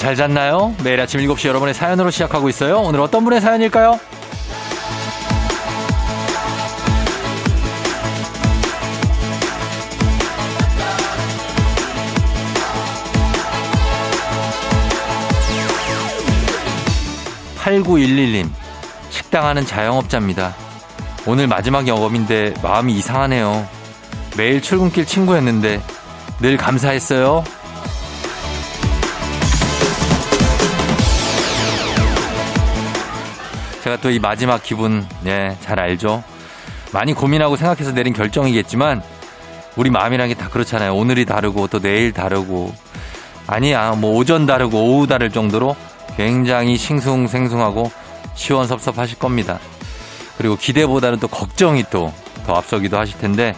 잘 잤나요? 매일 아침 7시 여러분의 사연으로 시작하고 있어요. 오늘 어떤 분의 사연일까요? 8911님, 식당 하는 자영업자입니다. 오늘 마지막 영업인데 마음이 이상하네요. 매일 출근길 친구였는데 늘 감사했어요. 제가 또 이 마지막 기분, 예, 잘 알죠? 많이 고민하고 생각해서 내린 결정이겠지만, 우리 마음이란 게 다 그렇잖아요. 오늘이 다르고, 또 내일 다르고, 아니야, 뭐 오전 다르고, 오후 다를 정도로 굉장히 싱숭생숭하고 시원섭섭하실 겁니다. 그리고 기대보다는 또 걱정이 또 더 앞서기도 하실 텐데,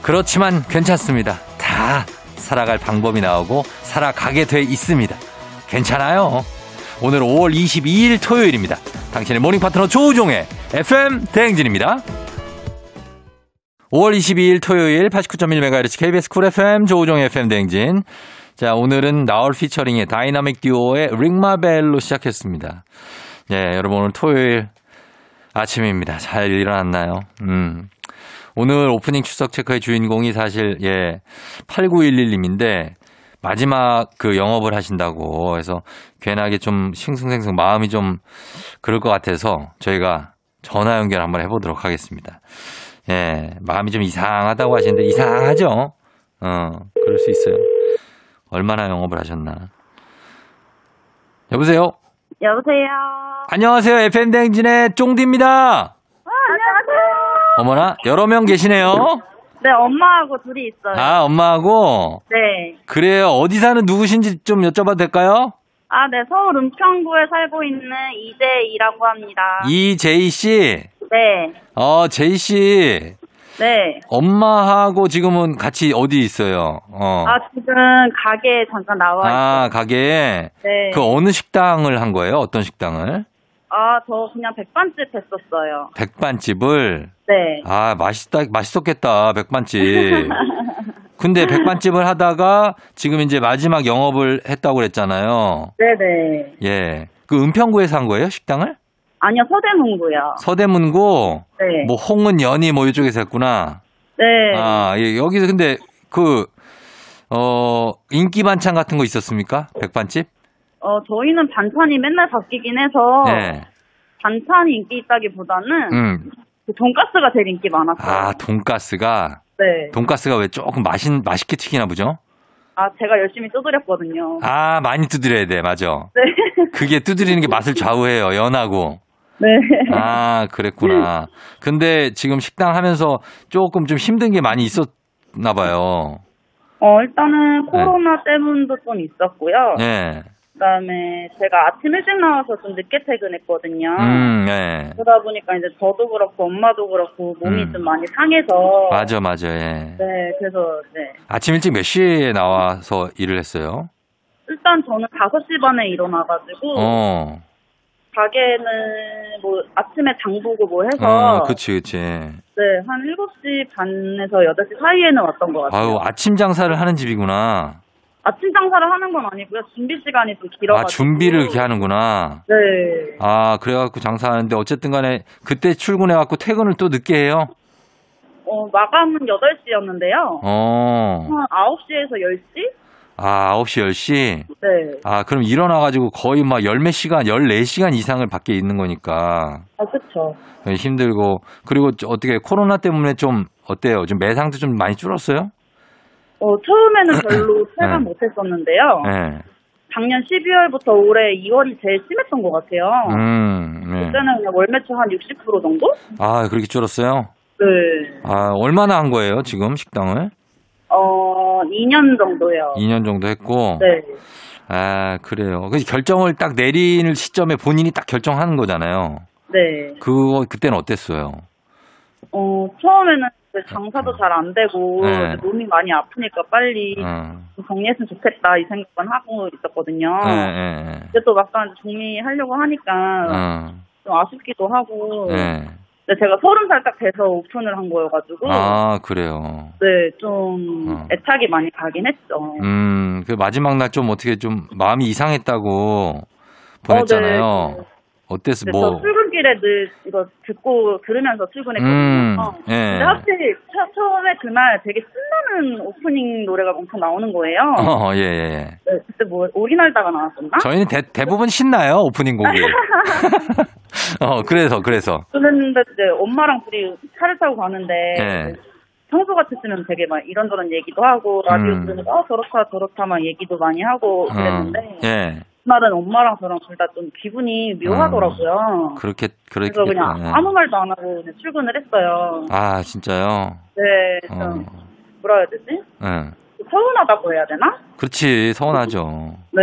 그렇지만 괜찮습니다. 다 살아갈 방법이 나오고, 살아가게 돼 있습니다. 괜찮아요. 오늘 5월 22일 토요일입니다. 당신의 모닝 파트너 조우종의 FM 대행진입니다. 5월 22일 토요일 89.1MHz KBS 쿨 FM 조우종의 FM 대행진. 자, 오늘은 나얼 피처링의 다이나믹 듀오의 Ring My Bell로 시작했습니다. 예, 여러분 오늘 토요일 아침입니다. 잘 일어났나요? 음. 오늘 오프닝 추석 체크의 주인공이 사실, 예, 8911님인데, 마지막 그 영업을 하신다고 해서 괜하게 좀 싱숭생숭 마음이 좀 그럴 것 같아서 저희가 전화 연결 한번 해보도록 하겠습니다. 예, 마음이 좀 이상하다고 하시는데 이상하죠? 어, 그럴 수 있어요. 얼마나 영업을 하셨나. 여보세요? 여보세요. 안녕하세요. FM대행진의 쫑디입니다. 아, 안녕하세요. 어머나, 여러 명 계시네요. 네, 엄마하고 둘이 있어요. 아, 엄마하고. 네. 그래요. 어디 사는 누구신지 좀 여쭤봐도 될까요? 아, 네, 서울 은평구에 살고 있는 이재이라고 합니다. 이제이 씨. 네. 어, 제이 씨. 네. 엄마하고 지금은 같이 어디 있어요? 어. 아, 지금 가게에 잠깐 나와 있어요. 아, 가게에. 네. 그 어느 식당을 한 거예요? 어떤 식당을? 아, 저 그냥 백반집 했었어요. 백반집을. 네. 아, 맛있다, 맛있었겠다, 백반집. 근데 백반집을 하다가 지금 이제 마지막 영업을 했다고 그랬잖아요. 네네. 예. 그 은평구에서 한 거예요, 식당을? 아니요, 서대문구요. 서대문구, 네. 뭐 홍은 연이 뭐 이쪽에서 했구나. 네. 아, 예, 여기서 근데 그, 어, 인기 반찬 같은 거 있었습니까? 백반집? 어, 저희는 반찬이 맨날 바뀌긴 해서 네. 반찬이 인기 있다기보다는 음. 그 돈가스가 제일 인기 많았어요. 아, 돈가스가, 네. 돈가스가 왜 조금 맛있, 맛있게 튀기나 보죠? 아, 제가 열심히 두드렸거든요. 아, 많이 두드려야 돼, 맞아. 네. 그게 두드리는 게 맛을 좌우해요, 연하고. 네. 아, 그랬구나. 근데 지금 식당 하면서 조금 좀 힘든 게 많이 있었나 봐요. 어, 일단은 코로나 때문도 좀 있었고요. 네. 그다음에 제가 아침 일찍 나와서 좀 늦게 퇴근했거든요. 음, 네. 그러다 보니까 이제 저도 그렇고 엄마도 그렇고 몸이 음. 좀 많이 상해서 맞아, 맞아, 예. 네, 그래서 네. 아침 일찍 몇 시에 나와서 일을 했어요? 일단 저는 5시 반에 일어나 가지고 어. 가게는 뭐 아침에 장 보고 뭐 해서 어, 그치, 그치. 네, 한 7시 반에서 8시 사이에는 왔던 것 같아요. 아유, 아침 장사를 하는 집이구나. 아침 장사를 하는 건 아니고요. 준비 시간이 좀 길어가지고. 아, 준비를 이렇게 하는구나. 네. 아, 그래갖고 장사하는데 어쨌든 간에 그때 출근해갖고 퇴근을 또 늦게 해요? 어, 마감은 8시였는데요. 어. 한 9시에서 10시? 아, 9시, 10시? 네. 아, 그럼 일어나가지고 거의 막 열몇 시간, 14시간 이상을 밖에 있는 거니까 아, 그쵸. 힘들고. 그리고 저- 어떻게 코로나 때문에 좀 어때요? 좀 매상도 좀 많이 줄었어요? 어, 처음에는 별로 체감 네. 못했었는데요. 네. 작년 12월부터 올해 2월이 제일 심했던 것 같아요. 음, 네. 그때는 그냥 월 매출 한 60% 정도? 아, 그렇게 줄었어요? 네. 아, 얼마나 한 거예요, 지금 식당을? 어, 2년 정도요. 2년 정도 했고. 네. 아, 그래요. 그 결정을 딱 내리는 시점에 본인이 딱 결정하는 거잖아요. 네. 그거, 그때는 어땠어요? 어, 처음에는 장사도 잘 안 되고 네. 몸이 많이 아프니까 빨리 어. 좀 정리했으면 좋겠다 이 생각은 하고 있었거든요. 예, 예, 예. 근데 또 막상 정리하려고 하니까 어. 좀 아쉽기도 하고 예. 근데 제가 서른 살 딱 돼서 오픈을 한 거여가지고 아, 그래요. 네, 좀 어. 애착이 많이 가긴 했죠. 음, 그 마지막 날 좀 어떻게 좀 마음이 이상했다고 보냈잖아요. 어, 네. 어땠어? 근데 뭐저 출근길에 늘 이거 듣고 들으면서 출근했거든요. 음, 어. 예. 근데 하필 처, 처음에 그날 되게 신나는 오프닝 노래가 엄청 나오는 거예요. 어, 예, 예. 예. 네, 그때 뭐 오리날다가 나왔었나? 저희는 대, 대부분 신나요, 오프닝 곡이. 어, 그래서, 그래서. 그랬는데 이제 엄마랑 둘이 차를 타고 가는데 예. 평소 같았으면 되게 막 이런저런 얘기도 하고 라디오 음. 들으면서 어 저렇다 저렇다 막 얘기도 많이 하고 어, 그랬는데 예. 그날은 엄마랑 저랑 둘 다 좀 기분이 묘하더라고요. 그렇게, 그래서 그렇게. 그냥 아무 말도 안 하고 그냥 출근을 했어요. 아, 진짜요? 네, 좀 어, 뭐라 해야 되지? 예. 서운하다고 해야 되나? 그렇지, 서운하죠. 네.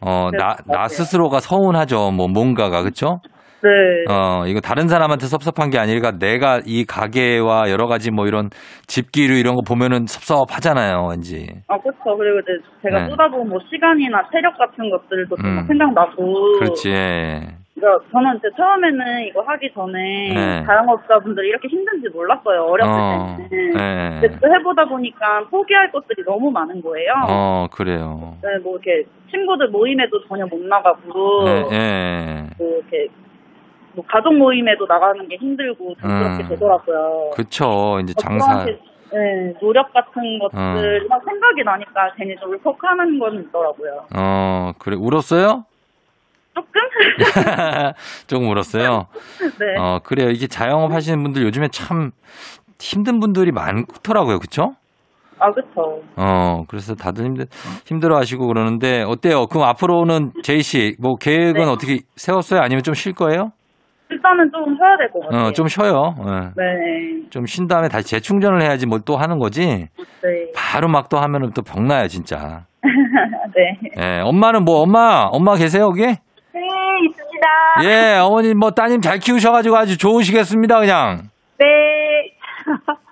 어, 네, 나. 스스로가 서운하죠. 뭐, 뭔가가, 그쵸? 네. 어, 이거 다른 사람한테 섭섭한 게 아니라 내가 이 가게와 여러 가지 뭐 이런 집기류 이런 거 보면은 섭섭하잖아요, 왠지. 아, 그렇죠. 그리고 이제 제가 네. 쏟아부은 뭐 시간이나 체력 같은 것들도 좀 음. 생각나고. 그렇지. 예. 그러니까 저는 이제 처음에는 이거 하기 전에 네. 자영업자분들이 이렇게 힘든지 몰랐어요. 어렸을 어, 때는. 예. 근데 또 해보다 보니까 포기할 것들이 너무 많은 거예요. 어, 그래요. 네, 뭐 이렇게 친구들 모임에도 전혀 못 나가고, 예, 예. 뭐 이렇게 뭐 가족 모임에도 나가는 게 힘들고 좀 음. 그렇게 되더라고요. 그쵸. 이제 어, 장사. 네, 노력 같은 것들 막 생각이 나니까 괜히 좀 울컥하는 건 있더라고요. 어, 그래. 울었어요? 조금? 조금 울었어요. 네. 어, 그래요. 이게 자영업 하시는 분들 요즘에 참 힘든 분들이 많더라고요. 그쵸? 아, 그쵸. 어, 그래서 다들 힘들, 힘들어 하시고 그러는데, 어때요? 그럼 앞으로는 제이씨, 뭐 계획은 네. 어떻게 세웠어요? 아니면 좀 쉴 거예요? 일단은 좀 쉬어야 될 것 같아요. 어, 좀 쉬어요. 예. 네. 좀 쉰 다음에 다시 재충전을 해야지 뭘 또 하는 거지. 네. 바로 막 또 하면은 또 병나요, 진짜. 네. 예, 엄마는 뭐, 엄마, 엄마 계세요, 여기? 네, 있습니다. 예, 어머니 뭐 따님 잘 키우셔 가지고 아주 좋으시겠습니다, 그냥. 네.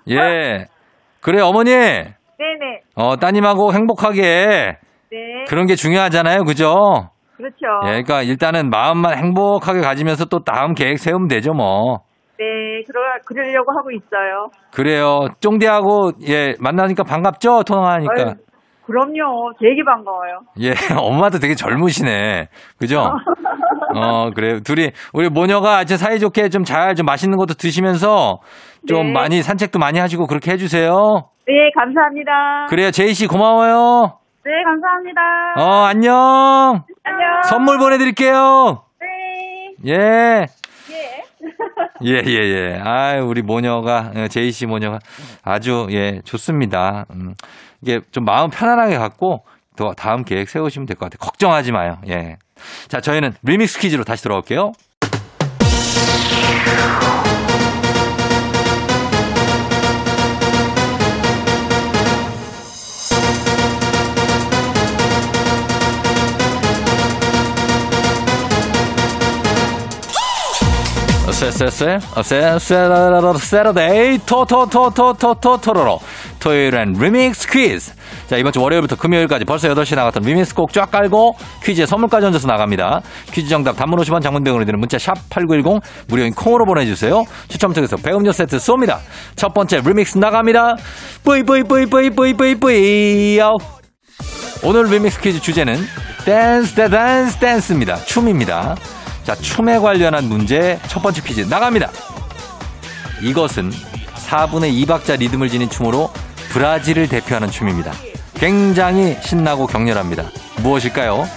예. 그래, 어머니. 네네. 어, 따님하고 행복하게. 네. 그런 게 중요하잖아요, 그죠? 그렇죠. 예, 그러니까 일단은 마음만 행복하게 가지면서 또 다음 계획 세우면 되죠, 뭐. 네, 그러, 그러려고 하고 있어요. 그래요. 쫑디하고, 예, 만나니까 반갑죠? 통화하니까. 아유, 그럼요. 되게 반가워요. 예, 엄마도 되게 젊으시네. 그죠? 어, 그래요. 둘이, 우리 모녀가 아주 사이좋게 좀 잘, 좀 맛있는 것도 드시면서 좀 네. 많이 산책도 많이 하시고 그렇게 해주세요. 네, 감사합니다. 그래요. 제이씨 고마워요. 네, 감사합니다. 어, 안녕. 안녕. 선물 보내드릴게요. 네. 예. 예. 예, 예, 예. 아 우리 모녀가, 어, 제이 씨 모녀가 아주, 예, 좋습니다. 음, 이게 좀 마음 편안하게 갖고 또 다음 계획 세우시면 될 것 같아요. 걱정하지 마요. 예. 자, 저희는 리믹스 퀴즈로 다시 돌아올게요. 쎄쎄쎄 Saturday 토토토토토토토로로 토요일엔 리믹스 퀴즈 자 이번 주 월요일부터 금요일까지 벌써 8시 나갔던 리믹스 곡 쫙 깔고 퀴즈에 선물까지 얹어서 나갑니다 퀴즈 정답 단문 50원 장문 100원 드는 문자 샵 8910 무료인 콩으로 보내주세요 추첨 통해서 배음료 세트 쏩니다 첫 번째 리믹스 나갑니다 뿌이뿌이뿌이뿌이뿌이뿌이뿌이 오늘 리믹스 퀴즈 주제는 댄스 댄스 댄스입니다 춤입니다 자, 춤에 관련한 문제 첫 번째 퀴즈 나갑니다. 이것은 4분의 2박자 리듬을 지닌 춤으로 브라질을 대표하는 춤입니다. 굉장히 신나고 격렬합니다. 무엇일까요?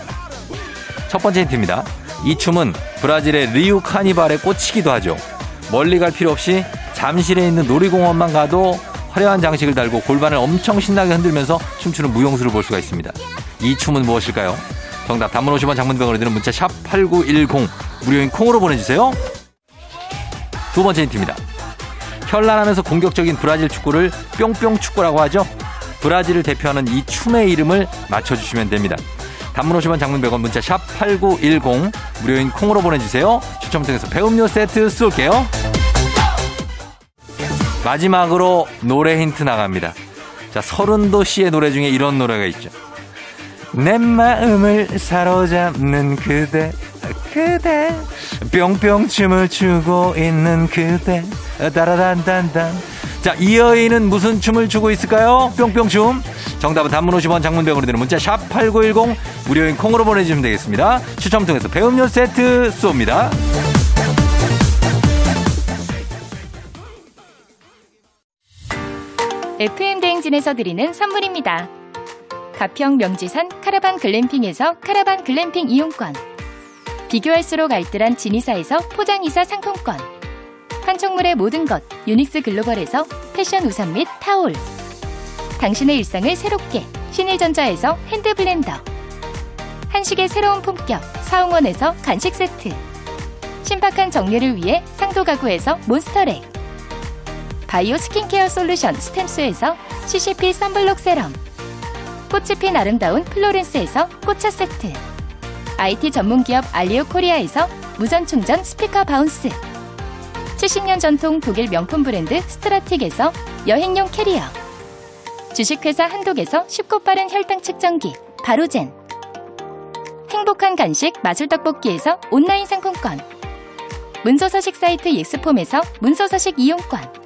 첫 번째 힌트입니다. 이 춤은 브라질의 리우 카니발에 꽂히기도 하죠. 멀리 갈 필요 없이 잠실에 있는 놀이공원만 가도 화려한 장식을 달고 골반을 엄청 신나게 흔들면서 춤추는 무용수를 볼 수가 있습니다. 이 춤은 무엇일까요? 정답 단문 50원 장문병으로 드는 문자 샵 8910 무료인 콩으로 보내주세요. 두 번째 힌트입니다. 현란하면서 공격적인 브라질 축구를 뿅뿅 축구라고 하죠. 브라질을 대표하는 이 춤의 이름을 맞춰주시면 됩니다. 단문 50원 장문 100원 문자 샵 8910 무료인 콩으로 보내주세요. 추첨 통해서 배음료 세트 쏠게요. 마지막으로 노래 힌트 나갑니다. 자, 서른도 씨의 노래 중에 이런 노래가 있죠. 내 마음을 사로잡는 그대, 그대. 뿅뿅 춤을 추고 있는 그대 따라단단단 자, 이 여인은 무슨 춤을 추고 있을까요? 뿅뿅 춤. 정답은 단문 50원 장문병으로 드는 문자 샵 8910 무료인 콩으로 보내주시면 되겠습니다. 추첨 통해서 배음료 세트 쏩니다. FM 대행진에서 드리는 선물입니다. 가평 명지산 카라반 글램핑에서 카라반 글램핑 이용권. 비교할수록 알뜰한 진이사에서 포장이사 상품권. 한총물의 모든 것 유닉스 글로벌에서 패션 우산 및 타올. 당신의 일상을 새롭게 신일전자에서 핸드블렌더. 한식의 새로운 품격 사옹원에서 간식 세트. 신박한 정리를 위해 상도 가구에서 몬스터렉. 바이오 스킨케어 솔루션 스템스에서 CCP 썬블록 세럼 꽃이 핀 아름다운 플로렌스에서 꽃차 세트. IT 전문기업 알리오 코리아에서 무선 충전 스피커 바운스. 70년 전통 독일 명품 브랜드 스트라틱에서 여행용 캐리어. 주식회사 한독에서 쉽고 빠른 혈당 측정기 바로젠. 행복한 간식 마술떡볶이에서 온라인 상품권. 문서서식 사이트 예스폼에서 문서서식 이용권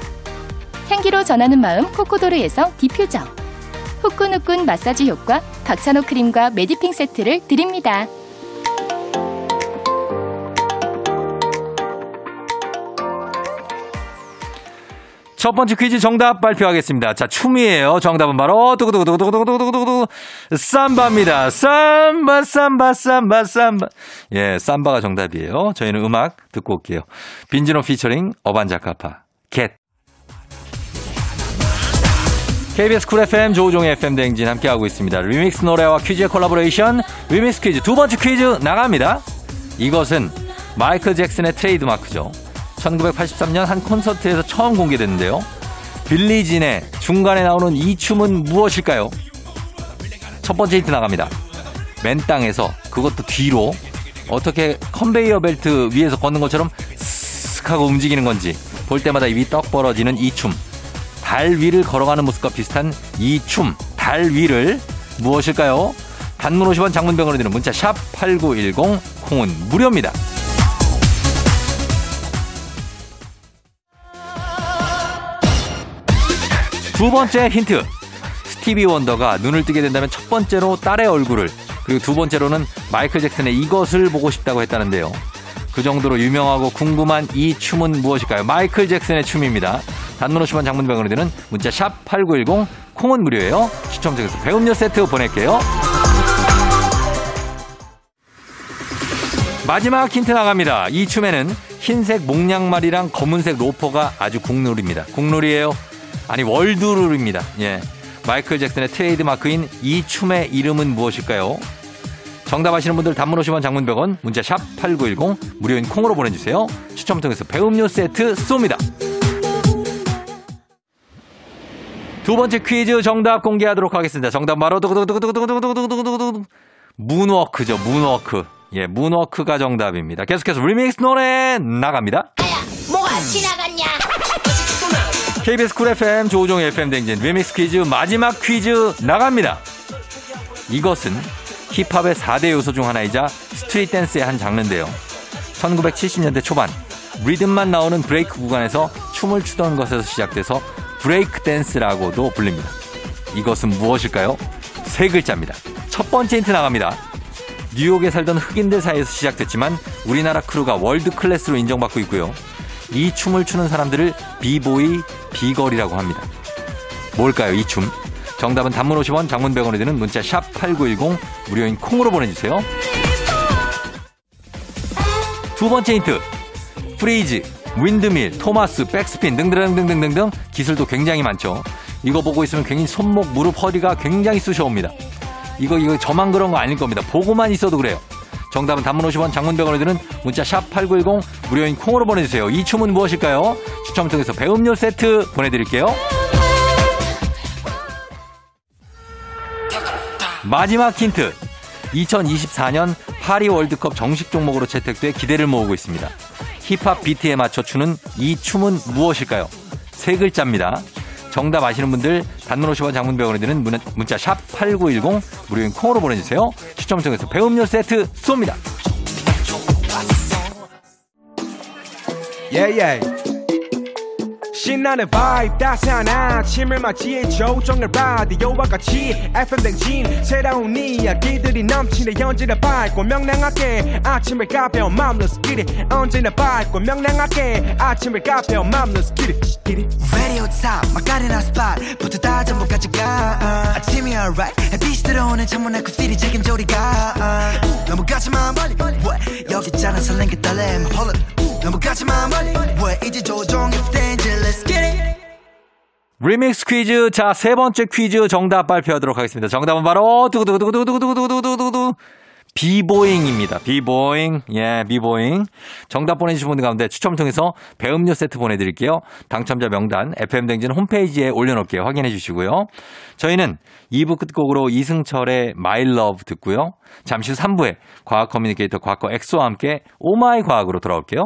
향기로 전하는 마음 코코도르에서 디퓨저 후끈후끈 마사지 효과 박찬호 크림과 메디핑 세트를 드립니다. 첫 번째 퀴즈 정답 발표하겠습니다. 자, 춤이에요. 정답은 바로 두구두구두구두구두구두구두구 삼바입니다. 삼바 삼바 삼바 삼바. 예, 삼바가 정답이에요. 저희는 음악 듣고 올게요. 빈지노 피처링 어반자카파 Get. KBS 쿨 FM 조우종의 FM 대행진 함께하고 있습니다. 리믹스 노래와 퀴즈의 콜라보레이션 리믹스 퀴즈 두 번째 퀴즈 나갑니다. 이것은 마이클 잭슨의 트레이드마크죠. 1983년 한 콘서트에서 처음 공개됐는데요. 빌리진의 중간에 나오는 이 춤은 무엇일까요? 첫 번째 힌트 나갑니다. 맨 땅에서 그것도 뒤로 어떻게 컨베이어 벨트 위에서 걷는 것처럼 쓱 하고 움직이는 건지 볼 때마다 입이 떡 벌어지는 이 춤. 달 위를 걸어가는 모습과 비슷한 이 춤, 달 위를 무엇일까요? 단문 50원 장문병으로 드는 문자 샵 8910 콩은 무료입니다. 두 번째 힌트. 스티비 원더가 눈을 뜨게 된다면 첫 번째로 딸의 얼굴을 그리고 두 번째로는 마이클 잭슨의 이것을 보고 싶다고 했다는데요. 그 정도로 유명하고 궁금한 이 춤은 무엇일까요? 마이클 잭슨의 춤입니다. 단문 50원 장문 100원 드는 문자 샵 8910 콩은 무료예요. 중에서 배음료 세트 보낼게요. 마지막 힌트 나갑니다. 이 춤에는 흰색 목양말이랑 검은색 로퍼가 아주 국룰입니다. 국룰이에요. 아니 world rule입니다. 예. 마이클 잭슨의 트레이드 마크인 이 춤의 이름은 무엇일까요? 정답 아시는 분들 단문 50원 장문 100원 문자 샵 8910 무료인 콩으로 보내주세요. 추첨 통해서 배음료 세트 쏩니다. 두 번째 퀴즈 정답 공개하도록 하겠습니다. 정답 바로 두구두구두구두구두구두구두구두구 문워크죠. 문워크. 예, 문워크가 정답입니다. 계속해서 리믹스 노래 나갑니다. 뭐가 지나갔냐? KBS 쿨 FM 조우종 FM 대행진 리믹스 퀴즈 마지막 퀴즈 나갑니다. 이것은 힙합의 4대 요소 중 하나이자 street 댄스의 한 장르인데요. 1970년대 초반 리듬만 나오는 브레이크 구간에서 춤을 추던 것에서 시작돼서 브레이크 댄스라고도 불립니다. 이것은 무엇일까요? 세 글자입니다. 첫 번째 힌트 나갑니다. 뉴욕에 살던 흑인들 사이에서 시작됐지만 우리나라 crew가 world class로 인정받고 있고요. 이 춤을 추는 사람들을 b-boy, b-girl이라고 합니다. 뭘까요, 이 춤? 정답은 단문 50원, 장문 100원이 드는 문자 샵 8910 무료인 콩으로 보내주세요. 두 번째 힌트. freeze, windmill, Thomas, 백스핀 등등등등등등 기술도 굉장히 많죠. 이거 보고 있으면 괜히 손목, 무릎, 허리가 굉장히 쑤셔옵니다. 이거 이거 저만 그런 거 아닐 겁니다. 보고만 있어도 그래요. 정답은 단문 50원, 장문 100원이 드는 문자 샵 8910 무료인 콩으로 보내주세요. 이 춤은 무엇일까요? 추첨 통해서 배음료 세트 보내드릴게요. 마지막 힌트. 2024년 파리 월드컵 정식 종목으로 채택돼 기대를 모으고 있습니다. 힙합 비트에 맞춰 추는 이 춤은 무엇일까요? 세 글자입니다. 정답 아시는 분들 단문 50원 장문 100원이 드는 문- 문자 샵 8910 무료인 콩으로 보내주세요. 추첨 통해서 배음료 세트 쏩니다. yeah, yeah. 신나는 vibe 따스한 아침을 맞이해 조종의 라디오와 같이 FM 댕진 새로운 이야기들이 넘치네 언제나 밝고 명랑하게 아침을 가벼운 마음으로 스키리 언제나 밝고 명랑하게 아침을 가벼운 마음으로 스키리 스키리 Radio top, 막가리나 spot 부터 다 전부 가져가. 아침이 alright 햇빛이 들어오는 창문 앞 필이 책임져 우리가. 너무 가지마 멀리 왜 여기 있잖아 설렌 게 떨림 Hold up 너무 가지마 멀리 왜 이제 조우종의 danger Let's get it remix 퀴즈. 자, 세 번째 퀴즈 정답 발표하도록 하겠습니다. 정답은 바로 두구두구두구두구두구두구두구두구 b-boying입니다. b-boying. 예, 비보잉. 정답 보내주신 분들 가운데 추첨 통해서 배음료 세트 보내드릴게요. 당첨자 명단 FM대행진 홈페이지에 올려놓을게요. 확인해 주시고요. 저희는 2부 끝곡으로 이승철의 My Love 듣고요. 잠시 후 3부에 과학 communicator 과거 엑소와 함께 oh my 과학으로 돌아올게요.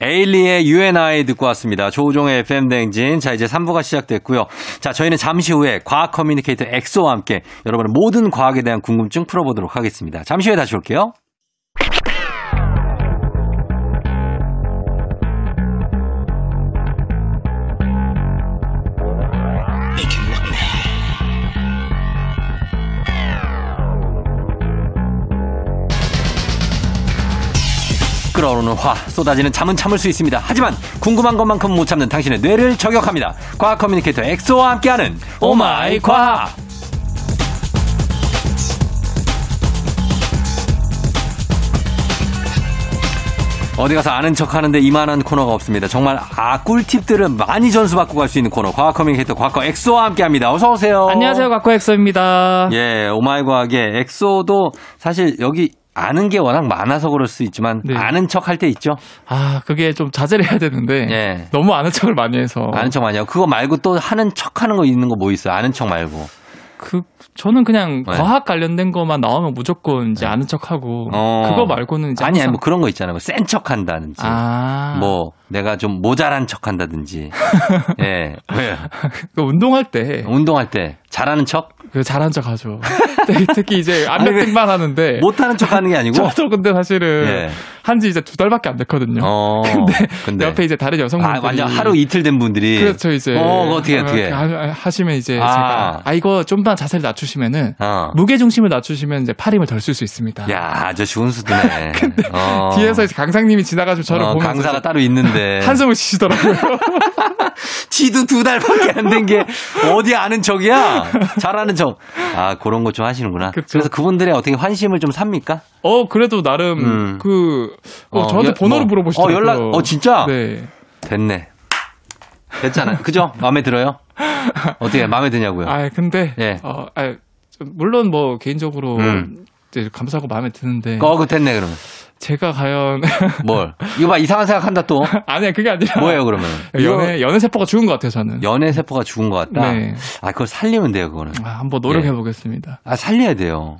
에일리의 UNI 듣고 왔습니다. 조우종의 FM대행진. 자, 이제 3부가 시작됐고요. 자, 저희는 잠시 후에 과학 커뮤니케이터 엑소와 함께 여러분의 모든 과학에 대한 궁금증 풀어보도록 하겠습니다. 잠시 후에 다시 올게요. 끓어오르는 화, 쏟아지는 잠은 참을 수 있습니다. 하지만 궁금한 것만큼 못 참는 당신의 뇌를 저격합니다. 과학 communicator 엑소와 함께하는 oh my 과학! 어디 가서 아는 척 하는데 이만한 코너가 없습니다. 정말 아 꿀팁들을 많이 전수받고 갈 수 있는 코너 과학 communicator 과거 엑소와 함께합니다. 어서 오세요. 안녕하세요, 과코 엑소입니다. 예, oh my 과학의 엑소도 사실 여기 아는 게 워낙 많아서 그럴 수 있지만 네. 아는 척 할 때 있죠. 아, 그게 좀 자제를 해야 되는데 예. 너무 아는 척을 많이 해서 아는 척 많이 하고 그거 말고 또 하는 척 하는 거 있는 거 뭐 있어요? 아는 척 말고. 그 저는 그냥 네. 과학 관련된 것만 나오면 무조건 이제 아는 척하고 어. 그거 말고는 이제 아니, 아니 뭐 그런 거 있잖아요. 뭐 센 척 한다든지. 아, 뭐 내가 좀 모자란 척 한다든지. 예. 왜? 그 운동할 때 운동할 때 잘하는 척? 그 잘한 척 하죠. 특히- 특히 이제 안면등만 하는데 못하는 척 하는 게 아니고. 저도 근데 사실은 예. 한지 이제 두 달밖에 안 됐거든요. 어. 근데, 근데. 옆에 이제 다른 여성분들이 아, 완전 하루 이틀 된 분들이. 그렇죠 이제 어, 어떻게, 어떻게. 하- 하시면 이제 아. 제가 아 이거 좀더 자세를 낮추시면은 어. 무게 중심을 낮추시면 이제 팔 힘을 덜 쓸 수 있습니다. 야, 아저씨 운수드네. 어. 뒤에서 이제 강상님이 지나가지고 저를 어, 보면서 강사가 따로 있는데. 한숨을 쉬시더라고요. 지도 두 달밖에 안 된 게 어디 아는 척이야? 잘하는 척. 아, 그런 거 좀 하시는구나. 그쵸. 그래서 그분들의 어떻게 환심을 좀 삽니까? 어 그래도 나름 음. 그 어, 어, 저한테 여- 번호를 뭐, 물어보시더라고요. 어, 연락- 어, 진짜? 네. 됐네. 됐잖아. 그죠? 마음에 들어요? 어떻게 마음에 드냐고요? 아 근데 예. 어, 아, 좀 물론 뭐 개인적으로 음. 이제 감사하고 마음에 드는데 꺼긋했네, 그러면. 제가 과연 뭘? 이거 봐, 이상한 생각한다 또. 아니야 그게 아니라 뭐예요, 그러면? 연애 연애 세포가 죽은 것 같아요 저는. 연애 세포가 죽은 것 같다? 네. 아, 그걸 살리면 돼요, 그거는. 아, 한번 노력해 보겠습니다. 아, 살려야 돼요.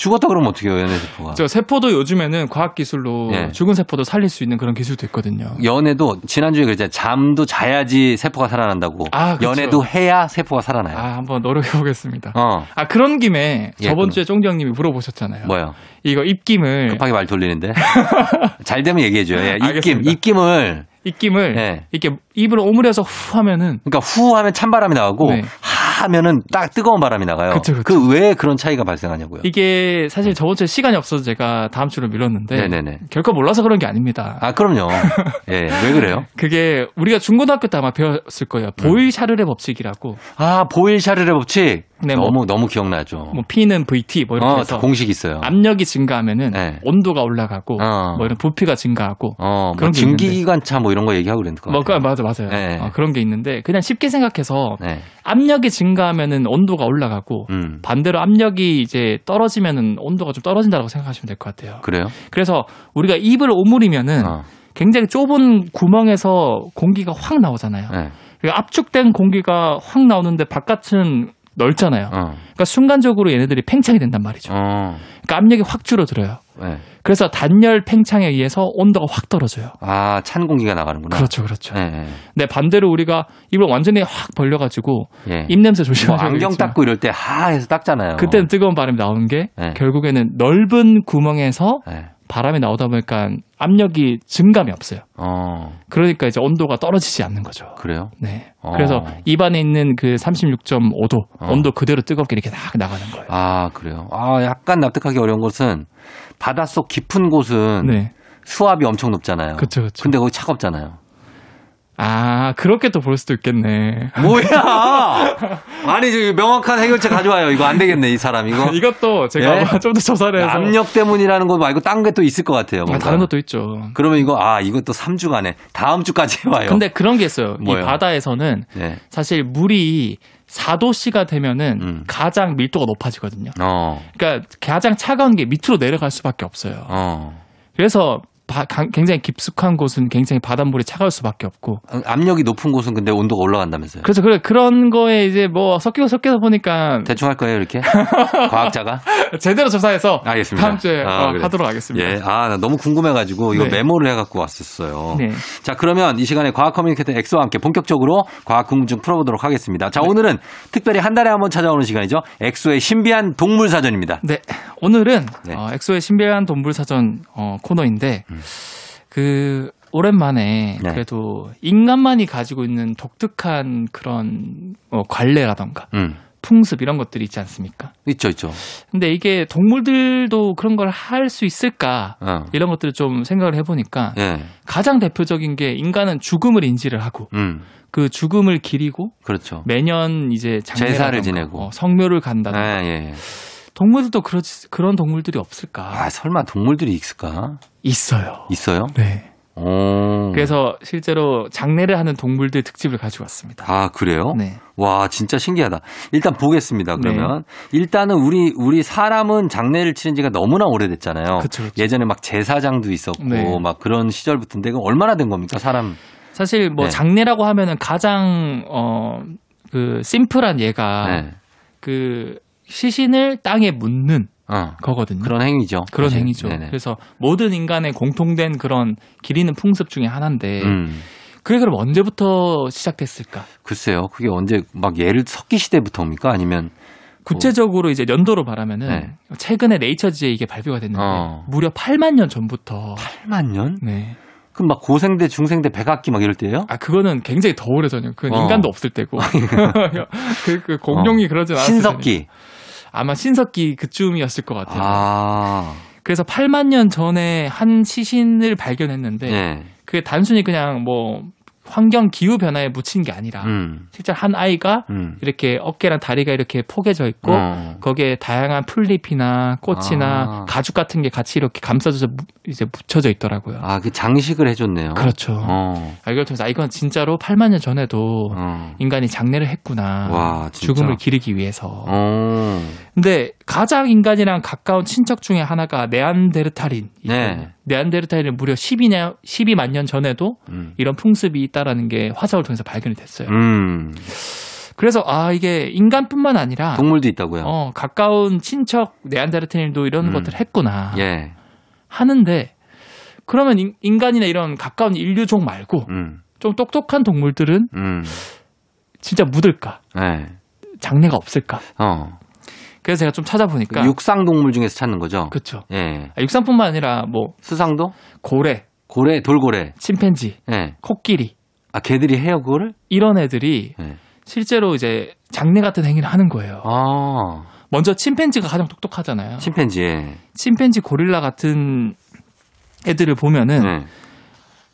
죽었다 그러면 어떻게 해요, 연애 세포가? 저 세포도 요즘에는 과학 기술로 예. 죽은 세포도 살릴 수 있는 그런 기술도 있거든요. 연애도 지난주에 그랬잖아요. 잠도 자야지 세포가 살아난다고. 아, 그쵸. 연애도 해야 세포가 살아나요. 아, 한번 노력해 보겠습니다. 어. 아, 그런 김에 예, 저번 그럼. 주에 쫑지 형님이 물어보셨잖아요. 뭐요? 이거 입김을 급하게 말 돌리는데. 잘 되면 얘기해 줘요. 예, 입김. 입김을. 입김을 예. 이렇게 입을 오므려서 후 하면은 그러니까 후 하면 찬바람이 나가고 네. 하 하면은 딱 뜨거운 바람이 나가요. 그쵸, 그쵸. 그왜 그런 차이가 발생하냐고요. 이게 사실 저번 주에 시간이 없어서 제가 다음 주로 미뤘는데 네네네. 결코 몰라서 그런 게 아닙니다. 아, 그럼요. 예, 왜 그래요? 그게 우리가 중고등학교 때 아마 배웠을 거예요. 음. 보일 샤르레 법칙이라고. 아, 보일 샤르레 법칙. 네, 뭐- 너무, 너무 기억나죠. 뭐 P는 VT 뭐 이렇게 어, 해서 공식 있어요. 압력이 증가하면은 네. 온도가 올라가고 어. 뭐 이런 부피가 증가하고 어, 뭐 그런 게 있는데. 증기기관차 뭐 이런 거 얘기하고 그랬는 거뭐 같아요. 그 맞아 맞아요. 네. 어, 그런 게 있는데 그냥 쉽게 생각해서 네. 압력이 증가하면은 온도가 올라가고 음. 반대로 압력이 이제 떨어지면은 온도가 좀 떨어진다고 생각하시면 될 것 같아요. 그래요? 그래서 우리가 입을 오므리면은 어. 굉장히 좁은 구멍에서 공기가 확 나오잖아요. 네. 압축된 공기가 확 나오는데 바깥은 넓잖아요. 어. 그러니까 순간적으로 얘네들이 팽창이 된단 말이죠. 어. 그러니까 압력이 확 줄어들어요. 네. 그래서 단열 팽창에 의해서 온도가 확 떨어져요. 아, 찬 공기가 나가는구나. 그렇죠, 그렇죠. 네. 네. 근데 반대로 우리가 입을 완전히 확 벌려가지고 예. 입냄새 뭐 조심하셔야 안경 되겠지만 닦고 이럴 때 하 해서 닦잖아요. 그때는 뜨거운 바람이 나오는 게 네. 결국에는 넓은 구멍에서 네. 바람이 나오다 보니까 압력이 증감이 없어요. 어. 그러니까 이제 온도가 떨어지지 않는 거죠. 그래요? 네. 어. 그래서 입안에 있는 그 36.5도 어. 온도 그대로 뜨겁게 이렇게 막 나가는 거예요. 아, 그래요. 아, 약간 납득하기 어려운 것은 바닷속 깊은 곳은 네. 수압이 엄청 높잖아요. 그쵸. 근데 거기 차갑잖아요. 아, 그렇게 또 볼 수도 있겠네. 뭐야! 아니, 저 명확한 해결책 가져와요. 이거 안 되겠네, 이 사람. 이거. 이것도 제가 예? 좀더 조사를 해서 압력 때문이라는 거 말고 딴 게 또 있을 것 같아요. 아, 뭔가. 다른 것도 있죠. 그러면 이거, 아, 이것도 3주 간에 다음 주까지 해와요. 근데 그런 게 있어요. 뭐요? 이 바다에서는 네. 사실 물이 4도씨가 되면은 음. 가장 밀도가 높아지거든요. 어, 그러니까 가장 차가운 게 밑으로 내려갈 수밖에 없어요. 어. 그래서 바- 강- 굉장히 깊숙한 곳은 굉장히 바닷물이 차가울 수밖에 없고. 압력이 높은 곳은 근데 온도가 올라간다면서요. 그래서 그래 그런 거에 이제 뭐 섞이고 섞여서 보니까 대충 할 거예요, 이렇게? 과학자가? 제대로 조사해서 알겠습니다. 다음 주에 아, 어, 그래. 하도록 하겠습니다. 예. 아, 나 너무 궁금해가지고 이거 네. 메모를 해갖고 왔었어요. 네. 자, 그러면 이 시간에 과학 communicator 엑소와 함께 본격적으로 과학 궁금증 풀어보도록 하겠습니다. 네. 자, 오늘은 특별히 한 달에 한 번 찾아오는 시간이죠. 엑소의 신비한 동물 사전입니다. 네. 오늘은 네. 어, 엑소의 신비한 동물 사전 어, 코너인데 그 오랜만에 네. 그래도 인간만이 가지고 있는 독특한 그런 어, 관례라던가 음. 풍습 이런 것들이 있지 않습니까? 있죠, 있죠. 근데 이게 동물들도 그런 걸 할 수 있을까? 어. 이런 것들을 좀 생각을 해보니까 예. 가장 대표적인 게 인간은 죽음을 인지를 하고 음. 그 죽음을 기리고 그렇죠. 매년 이제 제사를 지내고. 어, 성묘를 예, 간다든가 예. 동물들도 그러, 그런 동물들이 없을까? 아, 설마 동물들이 있을까? 있어요. 있어요? 네. 오. 그래서 실제로 장례를 하는 동물들 특집을 가지고 왔습니다. 아, 그래요? 네. 와, 진짜 신기하다. 일단 보겠습니다, 그러면. 일단은 우리, 우리 사람은 장례를 치른 지가 너무나 오래됐잖아요. 그쵸, 그쵸. 예전에 막 제사장도 있었고, 네. 막 그런 시절부터인데, 이거 얼마나 된 겁니까, 사람? 사실 뭐 네. 장례라고 하면은 가장 어그 심플한 예가 네. 그 시신을 땅에 묻는 어. 거거든요. 그런 행위죠. 그런 사실. 행위죠. 네네. 그래서 모든 인간의 공통된 그런 기리는 풍습 중에 하나인데 음. 그게 그럼 언제부터 시작됐을까? 글쎄요. 그게 언제, 막 예를 석기 시대부터입니까? 아니면, 구체적으로 이제 연도로 말하면은 네. 최근에 네이처지에 이게 발표가 됐는데 어. 무려 8만 년 전부터 8만 년? 네. 그럼 막 고생대, 중생대, 백악기 막 이럴 때예요 아 그거는 굉장히 더 오래전이요. 그건 어. 인간도 없을 때고 그, 그 공룡이 그러진 않았을 신석기. 텐데. 아마 신석기 그쯤이었을 것 같아요. 아. 그래서 8만 년 전에 한 시신을 발견했는데 예. 그게 단순히 그냥 뭐 환경 기후 변화에 묻힌 게 아니라 음. 실제 한 아이가 음. 이렇게 어깨랑 다리가 이렇게 포개져 있고 어. 거기에 다양한 풀잎이나 꽃이나 아. 가죽 같은 게 같이 이렇게 감싸져서 무- 이제 묻혀져 있더라고요. 아, 그 장식을 해줬네요. 그렇죠. 어. 아, 이걸 통해서 아, 이건 진짜로 8만 년 전에도 어. 인간이 장례를 했구나. 와? 죽음을 기리기 위해서. 어. 근데 가장 인간이랑 가까운 친척 중에 하나가 네안데르탈인. 네. 네안데르탈인은 무려 12년, 12만 년 전에도 음. 이런 풍습이 있다라는 게 화석을 통해서 발견이 됐어요. 음. 그래서 아 이게 인간뿐만 아니라 동물도 있다고요. 어, 가까운 친척 네안데르탈인도 이런 음. 것들 했구나 예. 하는데 그러면 인, 인간이나 이런 가까운 인류종 말고 음. 좀 똑똑한 동물들은 음. 진짜 묻을까 예. 장래가 없을까 어. 그래서 제가 좀 찾아보니까 육상 동물 중에서 찾는 거죠. 그렇죠 예. 아, 육상뿐만 아니라 뭐 수상도? 고래 고래, 돌고래. 침팬지 예. 코끼리 아, 걔들이 해요, 그거를? 이런 애들이 예. 실제로 이제 장내 같은 행위를 하는 거예요. 아. 먼저 침팬지가 가장 똑똑하잖아요. 침팬지. 예. 침팬지, 고릴라 같은 애들을 보면은 예.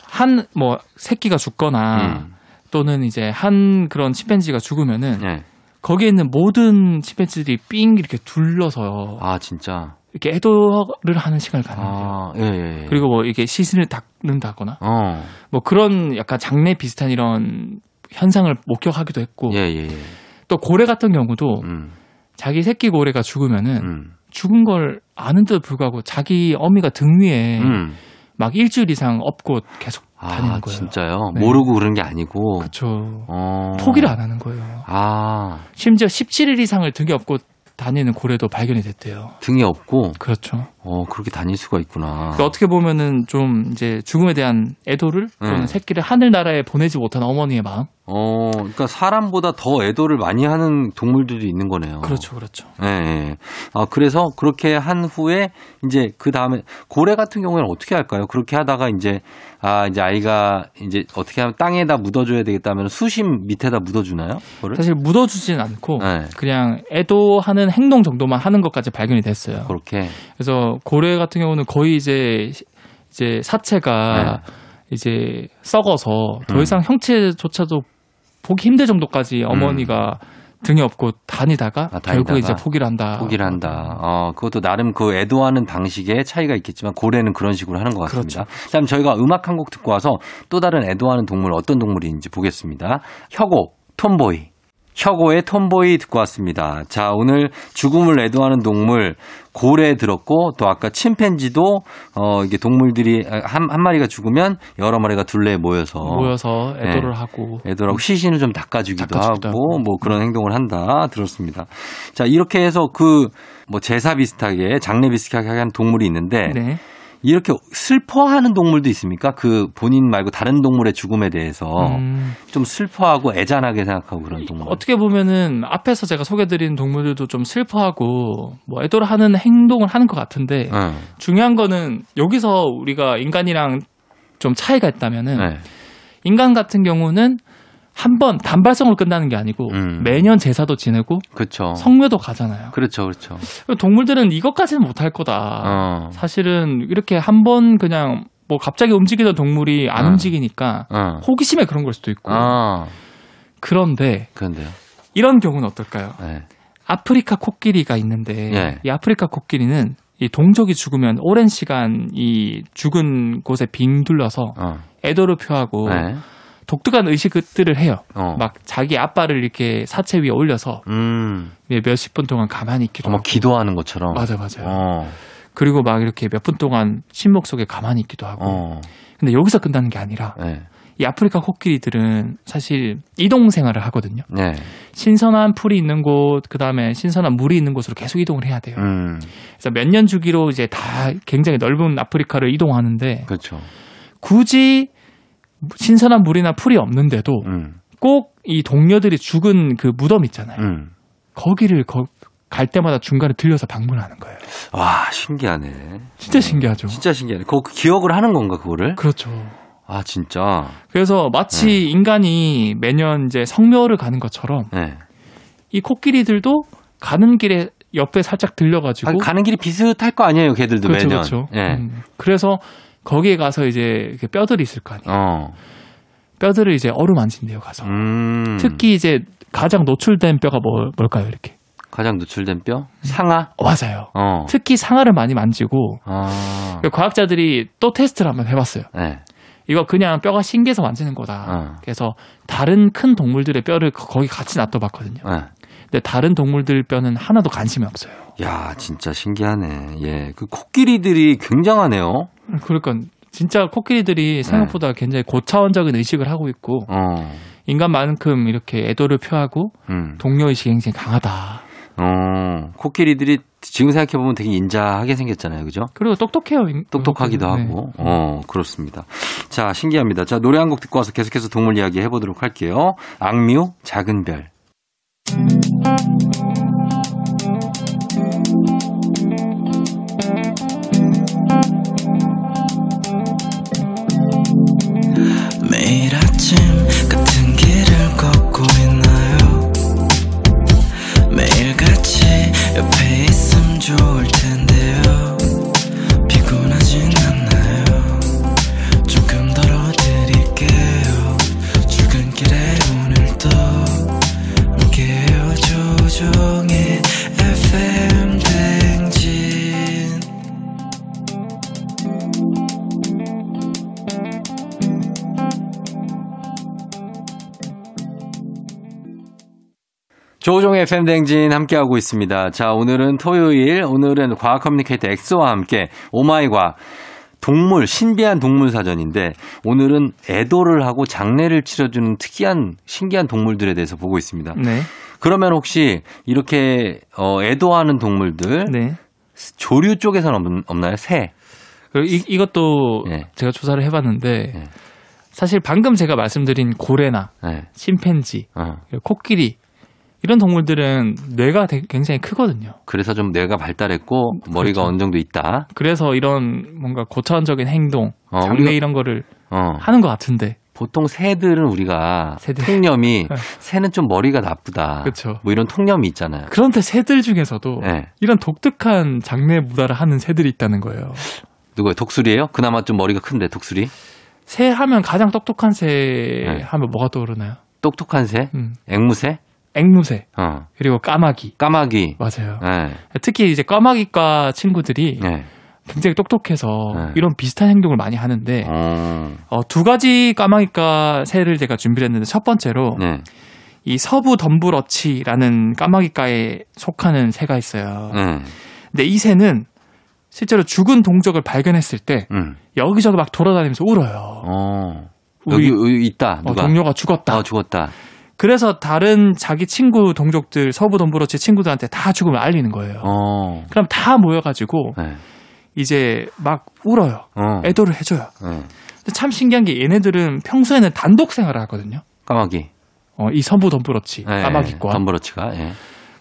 한뭐 새끼가 죽거나 음. 또는 이제 한 그런 침팬지가 죽으면은 예. 거기에 있는 모든 침팬지들이 삥 이렇게 둘러서 아, 진짜. 이렇게 애도를 하는 시간을 갖는데요. 아, 예, 예. 예. 그리고 뭐 이게 시신을 닦는다거나 어. 뭐 그런 약간 장례 비슷한 이런 현상을 목격하기도 했고 예, 예, 예. 또 고래 같은 경우도 음. 자기 새끼 고래가 죽으면은 음. 죽은 걸 아는데도 불구하고 자기 어미가 등 위에 음. 막 일주일 이상 업고 계속 아, 다니는 거예요. 진짜요? 네. 모르고 그런 게 아니고. 그렇죠. 어. 포기를 안 하는 거예요. 아, 심지어 17일 이상을 등에 업고 다니는 고래도 발견이 됐대요. 등이 없고, 그렇죠. 어, 그렇게 다닐 수가 있구나. 그러니까 어떻게 보면은 좀 이제 죽음에 대한 애도를 또는 네. 새끼를 하늘나라에 보내지 못한 어머니의 마음. 어, 그러니까 사람보다 더 애도를 많이 하는 동물들도 있는 거네요. 그렇죠, 그렇죠. 예, 예. 아, 그래서 그렇게 한 후에 이제 그 다음에 고래 같은 경우에는 어떻게 할까요? 그렇게 하다가 이제 아, 이제 아이가 이제 어떻게 하면 땅에다 묻어줘야 되겠다면 수심 밑에다 묻어주나요? 그거를? 사실 묻어주진 않고 네. 그냥 애도하는 행동 정도만 하는 것까지 발견이 됐어요. 그렇게. 그래서 고래 같은 경우는 거의 이제 이제 사체가 이제 썩어서 더 네. 음. 이상 형체조차도 보기 힘들 정도까지 어머니가 등에 업고 다니다가 아, 다니다가 이제 포기를 한다. 포기를 한다. 어, 그것도 나름 그 애도하는 방식에 차이가 있겠지만 고래는 그런 식으로 하는 것 같습니다. 그렇죠. 다음 저희가 음악 한 곡 듣고 와서 또 다른 애도하는 동물 어떤 동물인지 보겠습니다. 혁오, 톰보이. 혁오의 톰보이 듣고 왔습니다. 자, 오늘 죽음을 애도하는 동물 고래 들었고 또 아까 침팬지도 어 이게 동물들이 한, 한 마리가 죽으면 여러 마리가 둘레에 모여서 모여서 애도를 네. 하고 애들하고 시신을 좀 닦아주기도 닦아주기도 하고 하고. 뭐 그런 행동을 한다 들었습니다. 자 이렇게 해서 그 뭐 제사 비슷하게 장례 비슷하게 한 동물이 있는데 네. 이렇게 슬퍼하는 동물도 있습니까? 그 본인 말고 다른 동물의 죽음에 대해서 음, 좀 슬퍼하고 애잔하게 생각하고 그런 동물. 어떻게 보면은 앞에서 제가 소개드린 동물들도 좀 슬퍼하고 뭐 애도를 하는 행동을 하는 것 같은데 응. 중요한 거는 여기서 우리가 인간이랑 좀 차이가 있다면은 네. 인간 같은 경우는 한 번 단발성으로 끝나는 게 아니고 음. 매년 제사도 지내고 그렇죠. 성묘도 가잖아요. 그렇죠, 그렇죠. 동물들은 이것까지는 못할 거다. 어. 사실은 이렇게 한 번 그냥 뭐 갑자기 움직이던 동물이 안 어. 움직이니까 어. 호기심에 그런 걸 수도 있고. 아, 그런데 그런데요. 이런 경우는 어떨까요? 네. 아프리카 코끼리가 있는데 예. 이 아프리카 코끼리는 이 동족이 죽으면 오랜 시간 이 죽은 곳에 빙 둘러서 어. 애도를 표하고 네. 독특한 의식들을 해요. 어. 막 자기 아빠를 이렇게 사체 위에 올려서 음. 몇십 분 동안 가만히 있기도 뭐 하고. 기도하는 것처럼. 맞아 맞아요. 어. 그리고 막 이렇게 몇 분 동안 신목 속에 가만히 있기도 하고. 어. 근데 여기서 끝나는 게 아니라 네. 이 아프리카 코끼리들은 사실 이동 생활을 하거든요. 네. 신선한 풀이 있는 곳, 그 다음에 신선한 물이 있는 곳으로 계속 이동을 해야 돼요. 음. 그래서 몇 년 주기로 이제 다 굉장히 넓은 아프리카를 이동하는데 그렇죠. 굳이 신선한 물이나 풀이 없는데도 음. 꼭이 동료들이 죽은 그 무덤 있잖아요. 음. 거기를 거- 갈 때마다 중간에 들려서 방문하는 거예요. 와, 신기하네. 진짜 신기하죠. 진짜 신기하네. 그 기억을 하는 건가, 그거를? 그렇죠. 아, 진짜. 그래서 마치 인간이 매년 이제 성묘를 가는 것처럼 네. 이 코끼리들도 가는 길에 옆에 살짝 들려가지고 아, 가는 길이 비슷할 거 아니에요, 걔들도 그렇죠, 매년. 그렇죠. 예. 음, 그래서 거기에 가서 이제 이렇게 뼈들이 있을 거 아니에요. 어. 뼈들을 이제 어루만진대요 가서. 음. 특히 이제 가장 노출된 뼈가 뭐, 뭘까요, 이렇게? 가장 노출된 뼈? 상아? 어, 맞아요. 어. 특히 상아를 많이 만지고 아. 과학자들이 또 테스트를 한번 해봤어요. 네. 이거 그냥 뼈가 신기해서 만지는 거다. 어. 그래서 다른 큰 동물들의 뼈를 거- 거기 같이 놔둬봤거든요. 네. 근데 다른 동물들 뼈는 하나도 관심이 없어요. 야, 진짜 신기하네. 예. 그 코끼리들이 굉장하네요. 그러니까 진짜 코끼리들이 생각보다 굉장히 고차원적인 의식을 하고 있고 어. 인간만큼 이렇게 애도를 표하고 음. 동료 의식이 굉장히 강하다. 어, 코끼리들이 지금 생각해 보면 되게 인자하게 생겼잖아요. 그죠? 그리고 똑똑해요. 인- 똑똑하기도 네. 하고. 어, 그렇습니다. 자, 신기합니다. 자, 노래 한 곡 듣고 와서 계속해서 동물 이야기 해보도록 할게요. 악뮤, 작은 별. 매 조우종의 FM대행진 함께하고 있습니다. 자, 오늘은 토요일, 오늘은 과학 communicator 엑소와 함께 oh my 과 동물, 신비한 동물 사전인데 오늘은 애도를 하고 장례를 치러주는 특이한, 신기한 동물들에 대해서 보고 있습니다. 네. 그러면 혹시 이렇게 어, 애도하는 동물들 네. 조류 쪽에서는 없, 없나요? 새. 이, 이것도 네. 제가 조사를 해봤는데 네. 사실 방금 제가 말씀드린 고래나 네. 침팬지, 어. 그리고 코끼리 이런 동물들은 뇌가 굉장히 크거든요. 그래서 좀 뇌가 발달했고 머리가 그렇죠. 어느 정도 있다. 그래서 이런 뭔가 고차원적인 행동, 어, 장례 우리가- 이런 거를 어. 하는 것 같은데. 보통 새들은 우리가 새들. 통념이 네. 새는 좀 머리가 나쁘다. 그쵸. 뭐 이런 통념이 있잖아요. 그런데 새들 중에서도 네. 이런 독특한 장례 무다를 하는 새들이 있다는 거예요. 누구요? 독수리예요? 그나마 좀 머리가 큰데 독수리? 새 하면 가장 똑똑한 새 네. 하면 뭐가 떠오르나요? 똑똑한 새? 음, 앵무새? 앵무새 어. 그리고 까마귀 까마귀. 맞아요. 네. 특히 이제 까마귀과 친구들이 네. 굉장히 똑똑해서 네. 이런 비슷한 행동을 많이 하는데 어. 어, 두 가지 까마귀과 새를 제가 준비를 했는데 첫 번째로 네. 이 서부 덤불어치라는 까마귀과에 속하는 새가 있어요. 네. 근데 이 새는 실제로 죽은 동족을 발견했을 때 음. 여기저기 막 돌아다니면서 울어요. 어. 우리- 여기, 여기 있다. 어, 누가? 동료가 죽었다. 어, 죽었다. 그래서 다른 자기 친구 동족들 서부 덤불어치 친구들한테 다 죽음을 알리는 거예요. 어. 그럼 다 모여가지고 네. 이제 막 울어요. 어. 애도를 해줘요. 네. 근데 참 신기한 게 얘네들은 평소에는 단독 생활을 하거든요. 까마귀. 어, 이 서부 덤불어치 네. 까마귀과. 덤버러치가. 예.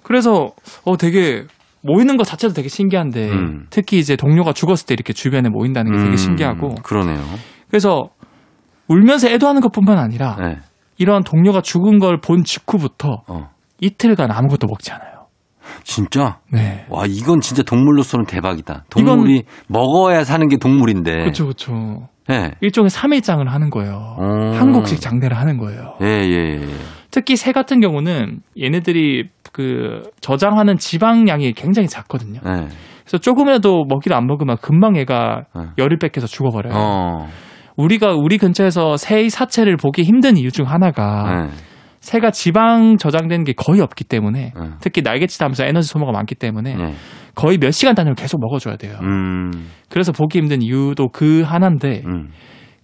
그래서 어 되게 모이는 것 자체도 되게 신기한데 음. 특히 이제 동료가 죽었을 때 이렇게 주변에 모인다는 게 되게 음, 신기하고 그러네요. 그래서 울면서 애도하는 것뿐만 아니라 네. 이런 동료가 죽은 걸 본 직후부터 어. 이틀간 아무것도 먹지 않아요. 진짜? 네. 와, 이건 진짜 동물로서는 대박이다. 동물이 먹어야 사는 게 동물인데. 그렇죠, 그렇죠. 예. 일종의 3일장을 하는 거예요. 음. 한국식 장례를 하는 거예요. 예, 예, 예. 특히 새 같은 경우는 얘네들이 그 저장하는 지방량이 굉장히 작거든요. 예. 그래서 조금이라도 먹이를 안 먹으면 금방 얘가 어. 열을 뺏겨서 죽어버려요. 어. 우리가 우리 근처에서 새의 사체를 보기 힘든 이유 중 하나가 예. 새가 지방 저장되는 게 거의 없기 때문에 예. 특히 날개짓 하면서 에너지 소모가 많기 때문에 예. 거의 몇 시간 단위로 계속 먹어줘야 돼요. 음. 그래서 보기 힘든 이유도 그 하나인데 음.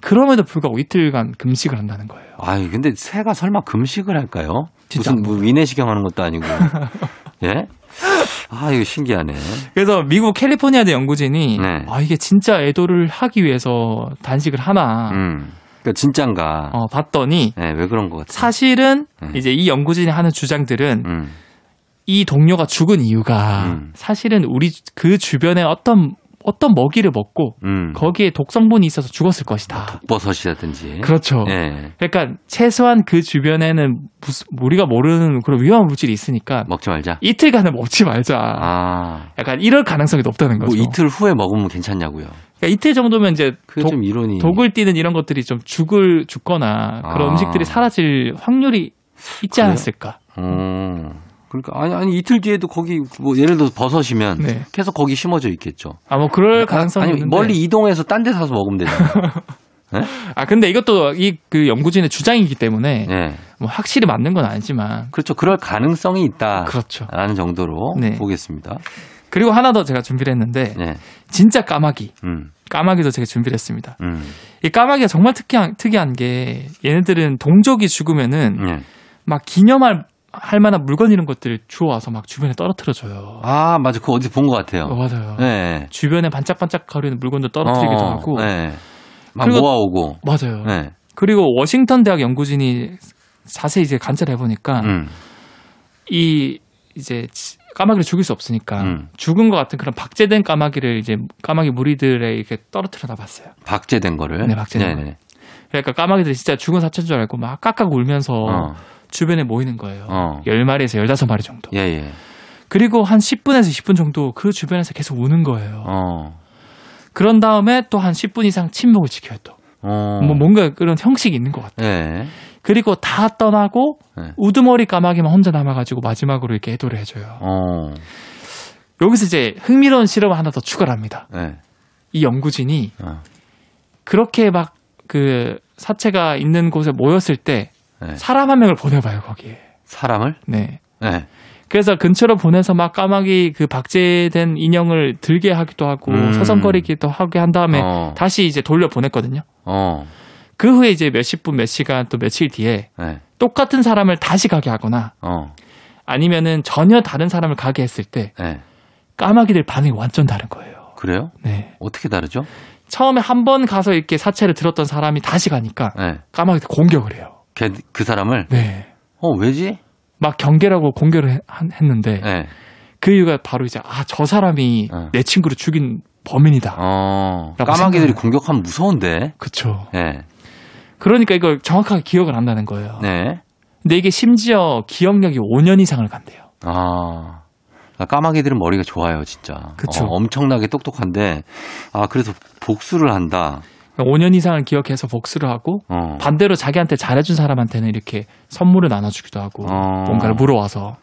그럼에도 불구하고 이틀간 금식을 한다는 거예요. 아유, 근데 새가 설마 금식을 할까요? 진짜 무슨 뭐 위내시경 하는 것도 아니고. 예? 아, 이거 신기하네. 그래서 미국 캘리포니아대 연구진이 네. 아 이게 진짜 애도를 하기 위해서 단식을 하나 음. 그러니까 진짠가. 어, 봤더니 예, 왜 그런 것 같아? 사실은 네. 이제 이 연구진이 하는 주장들은 음. 이 동료가 죽은 이유가 음. 사실은 우리 그 주변에 어떤 어떤 먹이를 먹고 음. 거기에 독성분이 있어서 죽었을 것이다. 버섯이라든지. 그렇죠. 예. 그러니까 최소한 그 주변에는 무슨 우리가 모르는 그런 위험한 물질이 있으니까 먹지 말자. 이틀간은 먹지 말자. 아. 약간 이럴 가능성이 높다는 뭐 거죠. 이틀 후에 먹으면 괜찮냐고요. 그러니까 이틀 정도면 이제 그게 독, 좀 이론이. 독을 띠는 이런 것들이 좀 죽을 죽거나 그런 아. 음식들이 사라질 확률이 있지? 않았을까? 어. 그러니까 아니 아니 이틀 뒤에도 거기 뭐 예를 들어 서 버섯이면 네. 계속 거기 심어져 있겠죠. 아 뭐 그럴 가능성이 아니 있는데. 멀리 이동해서 딴 데 사서 먹으면 되잖아요. 아 근데 이것도 이 그 연구진의 주장이기 때문에 예. 뭐 확실히 맞는 건 아니지만 그렇죠. 그럴 가능성이 있다. 그렇죠. 라는 정도로 네. 보겠습니다. 그리고 하나 더 제가 준비를 했는데 네. 진짜 까마귀 음. 까마귀도 제가 준비를 했습니다. 음. 이 까마귀가 정말 특이한, 특이한 게 얘네들은 동족이 죽으면은 예. 막 기념할 할 만한 물건 이런 것들 주워와서 막 주변에 떨어뜨려줘요. 아, 맞아. 그거 어디 본 것 같아요. 어, 맞아요. 네. 주변에 반짝반짝 거리는 물건들 떨어뜨리기도 어, 하고. 네. 막 그리고- 모아오고. 맞아요. 네. 그리고 워싱턴 대학 연구진이 자세히 이제 관찰해 보니까 음. 이 이제 치- 까마귀를 죽일 수 없으니까 음. 죽은 것 같은 그런 박제된 까마귀를 이제 까마귀 무리들에 이렇게 떨어뜨려 놔봤어요. 박제된 거를. 네, 박제된 네네. 그러니까 까마귀들이 진짜 죽은 사체인 줄 알고 막 깍깍 울면서 어. 주변에 모이는 거예요. 어. 10마리에서 15마리 정도. 예, 예. 그리고 한 10분에서 20분 정도 그 주변에서 계속 우는 거예요. 어. 그런 다음에 또 한 10분 이상 침묵을 지켜요 또. 어. 뭐 뭔가 그런 형식이 있는 것 같아요. 예. 그리고 다 떠나고 네. 우두머리 까마귀만 혼자 남아가지고 마지막으로 이렇게 애도를 해줘요. 어. 여기서 이제 흥미로운 실험을 하나 더 추가를 합니다. 예. 이 연구진이 어. 그렇게 막 그 사체가 있는 곳에 모였을 때 네. 사람 한 명을 보내봐요 거기에. 사람을? 네. 예. 그래서 근처로 보내서 막 까마귀 그 박제된 인형을 들게 하기도 하고 음. 서성거리기도 하게 한 다음에 어. 다시 이제 돌려 보냈거든요. 어. 그 후에 이제 몇십 분, 몇 시간 또 며칠 뒤에 예. 똑같은 사람을 다시 가게 하거나 어. 아니면은 전혀 다른 사람을 가게 했을 때 예. 까마귀들 반응이 완전 다른 거예요. 그래요? 네. 어떻게 다르죠? 처음에 한 번 가서 이렇게 사체를 들었던 사람이 다시 가니까 예. 까마귀들 공격을 해요. 걔, 그 사람을? 네. 어, 왜지? 막 경계라고 한- 했는데 예. 그 이유가 바로 이제 아 저 사람이 어. 내 친구를 죽인 범인이다. 어. 까마귀들이 생각을- 공격하면 무서운데. 그쵸. 예. 그러니까 이걸 정확하게 기억을 한다는 거예요. 네. 근데 이게 심지어 기억력이 5년 이상을 간대요. 아. 아, 까마귀들은 머리가 좋아요, 진짜. 그쵸. 어, 엄청나게 똑똑한데, 아, 그래서 복수를 한다. 5년 이상을 기억해서 복수를 하고 어. 반대로 자기한테 잘해준 사람한테는 이렇게 선물을 나눠주기도 하고 어. 뭔가를 물어와서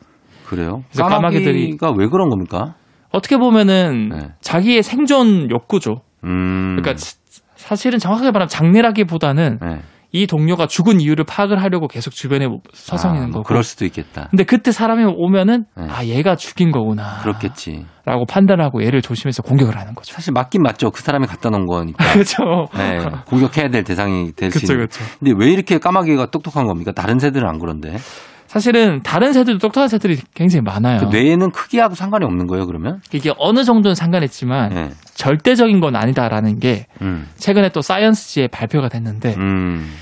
그래요? 까마귀들이- 왜 그런 겁니까? 어떻게 보면은 네. 자기의 생존 욕구죠. 음. 그러니까 지- 사실은 정확하게 말하면 장례라기보다는 네. 이 동료가 죽은 이유를 파악을 하려고 계속 주변에 서성이는 아, 뭐 거고. 그럴 수도 있겠다. 근데 그때 사람이 오면은 네. 아 얘가 죽인 거구나. 그렇겠지. 라고 판단하고 얘를 조심해서 공격을 하는 거죠. 사실 맞긴 맞죠. 그 사람이 갖다 놓은 거니까. 그렇죠. 네, 공격해야 될 대상이 될 수 있는. 그쵸. 근데 왜 이렇게 까마귀가 똑똑한 겁니까? 다른 새들은 안 그런데. 사실은 다른 새들도 똑똑한 새들이 굉장히 많아요. 그 뇌에는 크기하고 상관이 없는 거예요, 그러면? 이게 어느 정도는 상관있지만 네. 절대적인 건 아니다라는 게 음. 최근에 또 사이언스지에 발표가 됐는데 음.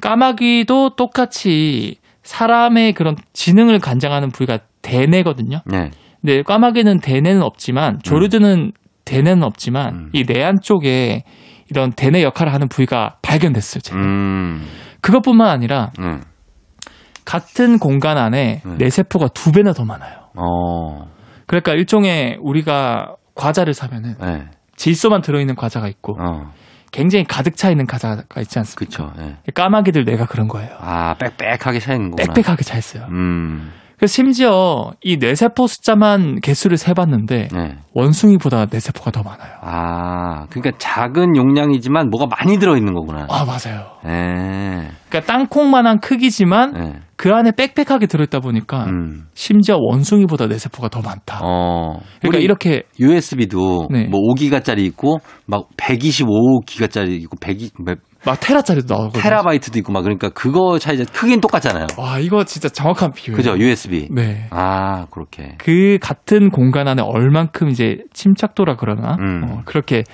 까마귀도 똑같이 사람의 그런 지능을 관장하는 부위가 대뇌거든요. 네. 근데 까마귀는 대뇌는 없지만 조류들은 대뇌는 없지만 음. 이 뇌안 쪽에 이런 대뇌 역할을 하는 부위가 발견됐어요. 제가. 음. 그것뿐만 아니라 음. 같은 공간 안에 네. 뇌세포가 두 배나 더 많아요. 어. 그러니까 일종의 우리가 과자를 사면은 네. 질소만 들어있는 과자가 있고 어. 굉장히 가득 차 있는 과자가 있지 않습니까? 그쵸. 예. 까마귀들 뇌가 그런 거예요. 아, 빽빽하게 차 있는 거구나. 빽빽하게 차 있어요. 음. 그래서 심지어 이 뇌세포 숫자만 개수를 세봤는데 네. 원숭이보다 뇌세포가 더 많아요. 아, 그러니까 작은 용량이지만 뭐가 많이 들어있는 거구나. 아 맞아요. 예. 그러니까 땅콩만한 크기지만 예. 그 안에 빽빽하게 들어있다 보니까 음. 심지어 원숭이보다 뇌세포가 더 많다. 어. 그러니까 이렇게 USB도 네. 뭐 5기가짜리 있고 막 125기가짜리 있고 100이 몇 막 테라짜리도 나오거든요. 테라바이트도 있고 막 그러니까 그거 차이 크긴 똑같잖아요. 와 이거 진짜 정확한 비유예요. 그죠? USB. 네. 아, 그렇게. 그 같은 공간 안에 얼만큼 이제 침착도라 그러나 음. 어, 그렇게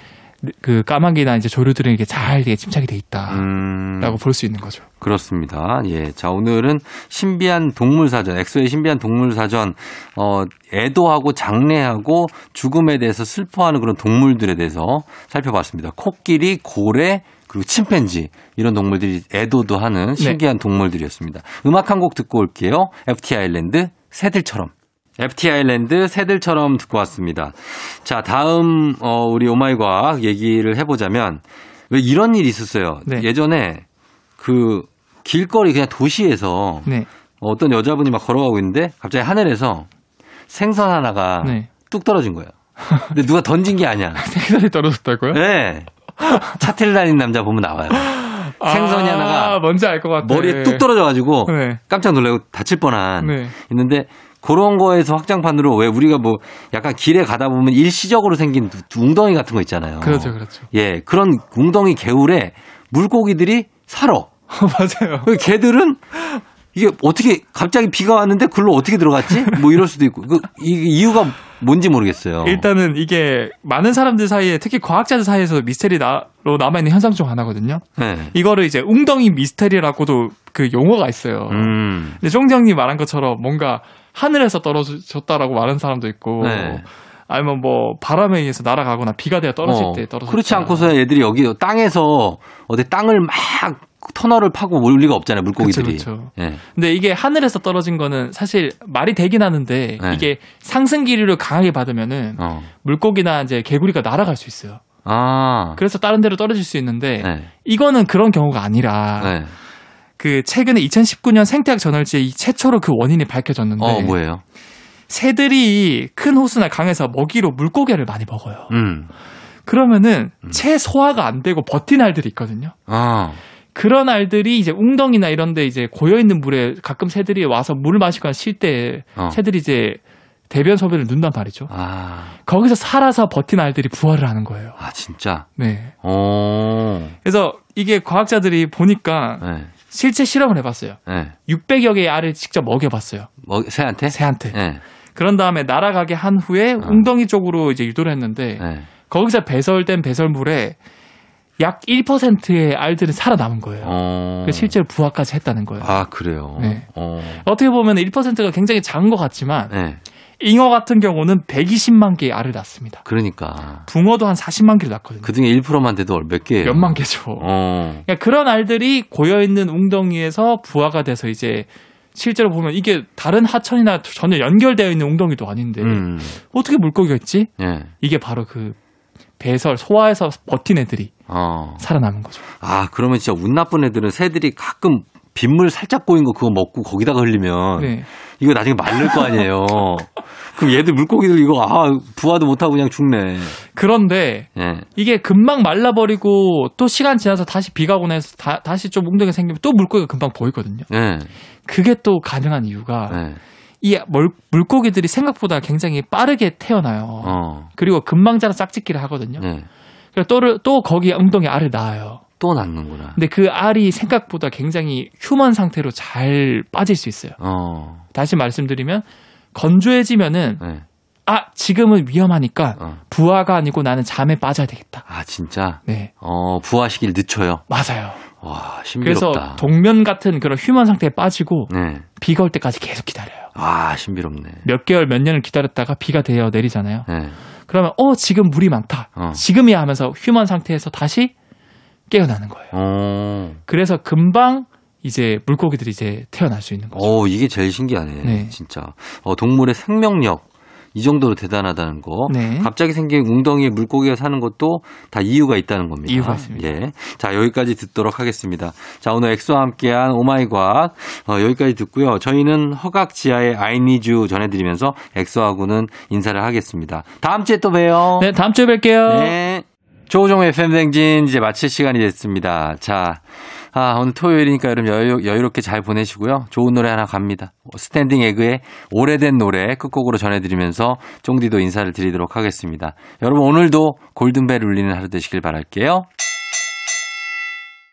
그 까마귀나 이제 조류들은 이게 잘 이게 침착이 돼 있다라고 음. 볼수 있는 거죠. 그렇습니다. 예. 자, 오늘은 신비한 동물 사전, 엑소의 신비한 동물 사전, 어, 애도하고 장례하고 죽음에 대해서 슬퍼하는 그런 동물들에 대해서 살펴봤습니다. 코끼리, 고래, 그리고 침팬지 이런 동물들이 애도도 하는 신기한 동물들이었습니다. 음악 한 곡 듣고 올게요. FT 아일랜드 새들처럼. FT 아일랜드 새들처럼 듣고 왔습니다. 자, 다음 어 우리 오마이과학 얘기를 해 보자면 왜 이런 일이 있었어요. 네. 예전에 그 길거리 그냥 도시에서 네. 어떤 여자분이 막 걸어가고 있는데 갑자기 하늘에서 생선 하나가 네. 뚝 떨어진 거예요. 근데 누가 던진 게 아니야. 생선이 떨어졌다고요? 네. 차트를 다니는 남자 보면 나와요. 생선이 아, 하나가 뭔지 알 것 같아. 머리에 뚝 떨어져가지고 네. 깜짝 놀라고 다칠 뻔한 네. 있는데 그런 거에서 확장판으로 왜 우리가 뭐 약간 길에 가다 보면 일시적으로 생긴 웅덩이 같은 거 있잖아요. 그렇죠, 그렇죠. 예, 그런 웅덩이 개울에 물고기들이 살아. 맞아요. 그 개들은 이게 어떻게 갑자기 비가 왔는데 글로 어떻게 들어갔지? 뭐 이럴 수도 있고 그 이- 이유가 뭔지 모르겠어요. 일단은 이게 많은 사람들 사이에 특히 과학자들 사이에서 미스테리로 남아 있는 현상 중 하나거든요. 네. 이거를 이제 웅덩이 미스테리라고도 그 용어가 있어요. 음. 근데 쫑정님 말한 것처럼 뭔가 하늘에서 떨어졌다라고 말하는 사람도 있고 네. 아니면 뭐 바람에 의해서 날아가거나 비가 되어 떨어질 어, 때 떨어졌다. 그렇지 않고서 애들이 여기 땅에서 어디 땅을 막 터널을 파고 올 리가 없잖아요 물고기들이. 그쵸, 그쵸. 예. 근데 이게 하늘에서 떨어진 거는 사실 말이 되긴 하는데 네. 이게 상승 기류를 강하게 받으면은 어. 물고기나 이제 개구리가 날아갈 수 있어요. 아. 그래서 다른 데로 떨어질 수 있는데 네. 이거는 그런 경우가 아니라 네. 그 최근에 2019년 생태학 저널지에 이 최초로 그 원인이 밝혀졌는데 어 뭐예요? 새들이 큰 호수나 강에서 먹이로 물고기를 많이 먹어요. 음. 그러면은 채 소화가 안 되고 버틴 알들이 있거든요. 아. 그런 알들이 이제 웅덩이나 이런데 이제 고여 있는 물에 가끔 새들이 와서 물을 마시거나 쉴때 어. 새들이 이제 대변 소변을 넣는단 말이죠. 아. 거기서 살아서 버틴 알들이 부활을 하는 거예요. 아 진짜. 네. 어. 그래서 이게 과학자들이 보니까 네. 실제 실험을 해봤어요. 네. 600여 개의 알을 직접 먹여봤어요. 뭐 새한테? 새한테. 네. 그런 다음에 날아가게 한 후에 웅덩이 쪽으로 이제 유도를 했는데 네. 거기서 배설된 배설물에 약 1%의 알들은 살아남은 거예요. 어. 그래서 실제로 부화까지 했다는 거예요. 아 그래요. 네. 어. 어떻게 보면 1%가 굉장히 작은 것 같지만 네. 잉어 같은 경우는 120만 개의 알을 낳습니다. 그러니까 붕어도 한 40만 개를 낳거든요. 그 중에 1%만 돼도 몇 개예요? 몇만 개죠. 어. 그러니까 그런 알들이 고여 있는 웅덩이에서 부화가 돼서 이제 실제로 보면 이게 다른 하천이나 전혀 연결되어 있는 웅덩이도 아닌데 음. 어떻게 물고기가 있지? 예. 이게 바로 그 배설 소화해서 버틴 애들이 어. 살아남은 거죠. 아, 그러면 진짜 운 나쁜 애들은 새들이 가끔 빗물 살짝 고인 거 그거 먹고 거기다가 흘리면 네. 이거 나중에 말릴 거 아니에요. 그럼 얘들 물고기들 이거 아 부화도 못하고 그냥 죽네. 그런데 예. 이게 금방 말라버리고 또 시간 지나서 다시 비가 오고 나서 다, 다시 좀 웅덩이 생기면 또 물고기가 금방 보이거든요. 예. 그게 또 가능한 이유가 예. 이 물, 물고기들이 생각보다 굉장히 빠르게 태어나요. 어. 그리고 금방 자라 짝짓기를 하거든요. 예. 그래서 또, 또 거기에 웅덩이 알을 낳아요. 또 낳는구나. 근데 그 알이 생각보다 굉장히 휴먼 상태로 잘 빠질 수 있어요. 어. 다시 말씀드리면 건조해지면은 예. 아 지금은 위험하니까 어. 부화가 아니고 나는 잠에 빠져야 되겠다. 아 진짜. 네 어 부화 시기를 늦춰요. 맞아요. 와 그래서 신비롭다. 동면 같은 그런 휴먼 상태에 빠지고 네. 비가 올 때까지 계속 기다려요. 아 신비롭네. 몇 개월 몇 년을 기다렸다가 비가 되어 내리잖아요. 예. 그러면 어 지금 물이 많다. 어. 지금이야 하면서 휴먼 상태에서 다시 깨어나는 거예요. 어. 그래서 금방 이제 물고기들이 이제 태어날 수 있는 거죠. 어 이게 제일 신기하네. 네. 진짜. 어 동물의 생명력. 이 정도로 대단하다는 거. 네. 갑자기 생긴 웅덩이에 물고기가 사는 것도 다 이유가 있다는 겁니다. 이유가 있습니다. 예. 자, 여기까지 듣도록 하겠습니다. 자, 오늘 엑소와 함께한 oh my 과학, 어, 여기까지 듣고요. 저희는 허각 지하의 you 전해드리면서 엑소하고는 인사를 하겠습니다. 다음 주에 또 봬요. 네 다음 주에 뵐게요. 네. 조우종 FM 대행진 이제 마칠 시간이 됐습니다. 자, 아, 오늘 토요일이니까 여러분 여유, 여유롭게 잘 보내시고요. 좋은 노래 하나 갑니다. 스탠딩 에그의 오래된 노래 끝곡으로 전해드리면서 쫑디도 인사를 드리도록 하겠습니다. 여러분 오늘도 골든벨 울리는 하루 되시길 바랄게요.